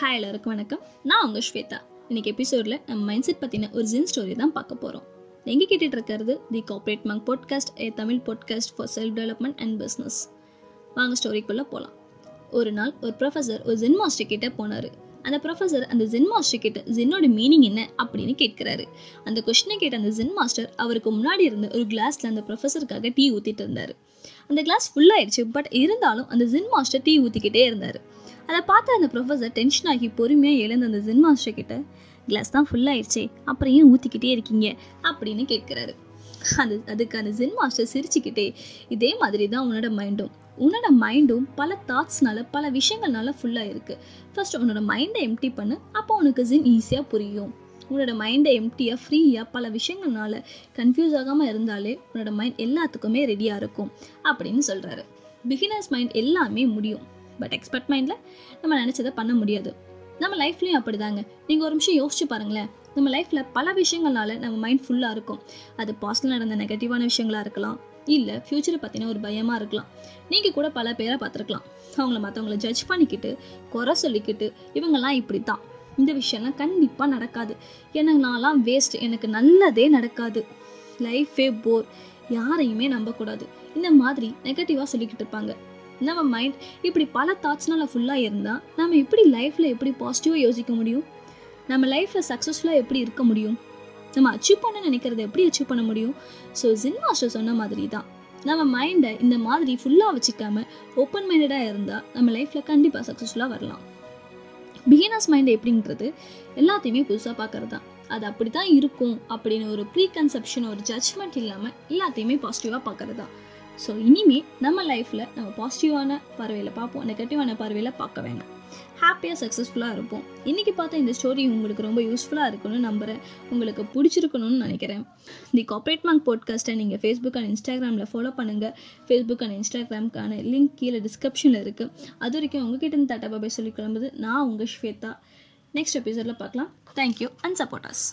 Hi எல்லாருக்கும் வணக்கம். நான் உங்கள் ஸ்வேதா. இன்னைக்கு எபிசோடில் நம்ம மைண்ட் செட் பற்றின ஒரு ஜின் ஸ்டோரி தான் பார்க்க போகிறோம் எங்கே கேட்டுட்டு இருக்கிறது? The corporate monk podcast a Tamil podcast for self development and business வாங்க ஸ்டோரிக்குள்ளே போகலாம் ஒரு நாள் ஒரு ப்ரொஃபஸர் ஒரு ஜென் மாஸ்டர் கிட்டே போனார். அந்த ப்ரொஃபஸர் அந்த ஜென் மாஸ்டர் கிட்ட ஜென்னோட மீனிங் என்ன அப்படின்னு கேட்குறாரு. அந்த கொஷினை கேட்ட அந்த ஜென் மாஸ்டர் அவருக்கு முன்னாடி இருந்த ஒரு கிளாஸில் அந்த ப்ரொஃபஸருக்காக டீ ஊற்றிட்டு இருந்தார். அந்த கிளாஸ் ஃபுல்லாகிடுச்சு பட் இருந்தாலும் அந்த ஜென் மாஸ்டர் டீ ஊற்றிக்கிட்டே இருந்தார். அதை பார்த்து அந்த ப்ரொஃபஸர் டென்ஷன் ஆகி பொறுமையாக எழுந்த அந்த ஜென் மாஸ்டர் கிட்ட கிளாஸ் தான் ஃபுல்லாகிடுச்சே அப்புறம் ஏன் ஊற்றிக்கிட்டே இருக்கீங்க? அப்படின்னு கேட்குறாரு. அது அதுக்கு அந்த ஜென் மாஸ்டர் சிரிச்சுக்கிட்டே இதே மாதிரி தான் உன்னோட மைண்டும் உன்னோட மைண்டும் பல தாட்ஸ்னால பல விஷயங்கள்னால ஃபுல்லாக இருக்குது ஃபர்ஸ்ட் உன்னோட மைண்டை எம்டி பண்ணு அப்போ உனக்கு ஜின் ஈஸியாக புரியும். உன்னோட மைண்டை எம்டியாக ஃப்ரீயாக பல விஷயங்கள்னால கன்ஃபியூஸ் ஆகாமல் இருந்தாலே உன்னோட மைண்ட் எல்லாத்துக்குமே ரெடியாக இருக்கும். அப்படின்னு சொல்கிறாரு பிகினர்ஸ் மைண்ட் எல்லாமே முடியும். பட் எக்ஸ்பர்ட் மைண்டில் நம்ம நினச்சதை பண்ண முடியாது. நம்ம லைஃப்லேயும் அப்படிதாங்க. நீங்கள் ஒரு நிமிஷம் யோசிச்சு பாருங்களேன். நம்ம லைஃப்பில் பல விஷயங்கள்னால நம்ம மைண்ட் ஃபுல்லாக இருக்கும். அது பாஸ்டில் நடந்த நெகட்டிவான விஷயங்களாக இருக்கலாம். இல்லை ஃப்யூச்சரை பற்றின ஒரு பயமாக இருக்கலாம். நீங்கள் கூட பல பேரை பார்த்துருக்கலாம். அவங்கள மற்றவங்கள ஜட்ஜ் பண்ணிக்கிட்டு குறை சொல்லிக்கிட்டு இவங்கெல்லாம் இப்படி தான் இந்த விஷயம்லாம் கண்டிப்பாக நடக்காது. எனக்கு நான்லாம் வேஸ்ட் எனக்கு நல்லதே நடக்காது. லைஃபே போர் யாரையுமே நம்பக்கூடாது. இந்த மாதிரி நெகட்டிவாக சொல்லிக்கிட்டு இருப்பாங்க. நம்ம மைண்ட் இப்படி பல தாட்ஸ்னால் ஃபுல்லாக இருந்தால் நம்ம எப்படி லைஃப்பில் எப்படி பாசிட்டிவாக யோசிக்க முடியும்? நம்ம லைஃப்பில் சக்ஸஸ்ஃபுல்லாக எப்படி இருக்க முடியும்? நம்ம அச்சீவ் பண்ண நினைக்கிறத எப்படி அச்சீவ் பண்ண முடியும்? ஸோ ஜின் மாஸ்டர் சொன்ன மாதிரி தான் நம்ம மைண்டை இந்த மாதிரி ஃபுல்லாக வச்சுக்காம ஓப்பன் மைண்டடாக இருந்தால் நம்ம லைஃப்பில் கண்டிப்பாக சக்ஸஸ்ஃபுல்லாக வரலாம். பிகினர்ஸ் மைண்ட் எப்படின்றது எல்லாத்தையுமே புதுசாக பார்க்கறது தான் அது அப்படி தான் இருக்கும் அப்படின்னு ஒரு ப்ரீ கன்செப்ஷன் ஒரு ஜட்ஜ்மெண்ட் இல்லாமல் எல்லாத்தையுமே பாசிட்டிவாக பார்க்கறது தான் ஸோ இனிமேல் நம்ம லைஃப்பில் நம்ம பாசிட்டிவான பார்வையில் பார்ப்போம். நெகட்டிவான பார்வையில் பார்க்க வேண்டாம் ஹாப்பியாக சக்ஸஸ்ஃபுல்லாக இருப்போம். இன்றைக்கி பார்த்த இந்த ஸ்டோரி உங்களுக்கு ரொம்ப யூஸ்ஃபுல்லாக இருக்கும்னு நம்புகிறேன் உங்களுக்கு பிடிச்சிருக்கணும்னு நினைக்கிறேன். தி கார்ப்பரேட் மார்க் பாட்காஸ்ட்டை நீங்கள் ஃபேஸ்புக் அண்ட் இன்ஸ்டாகிராமில் ஃபாலோ பண்ணுங்கள் ஃபேஸ்புக் அண்ட் இன்ஸ்டாகிராமுக்கான லிங்க் கீழே டிஸ்கிரிப்ஷனில் இருக்குது அது வரைக்கும் உங்ககிட்ட இருந்து தட்டப்பா போய் சொல்லி கிளம்புது நான் உங்கள் ஸ்வேதா. நெக்ஸ்ட் எபிசோடில் பார்க்கலாம். Thank you and support us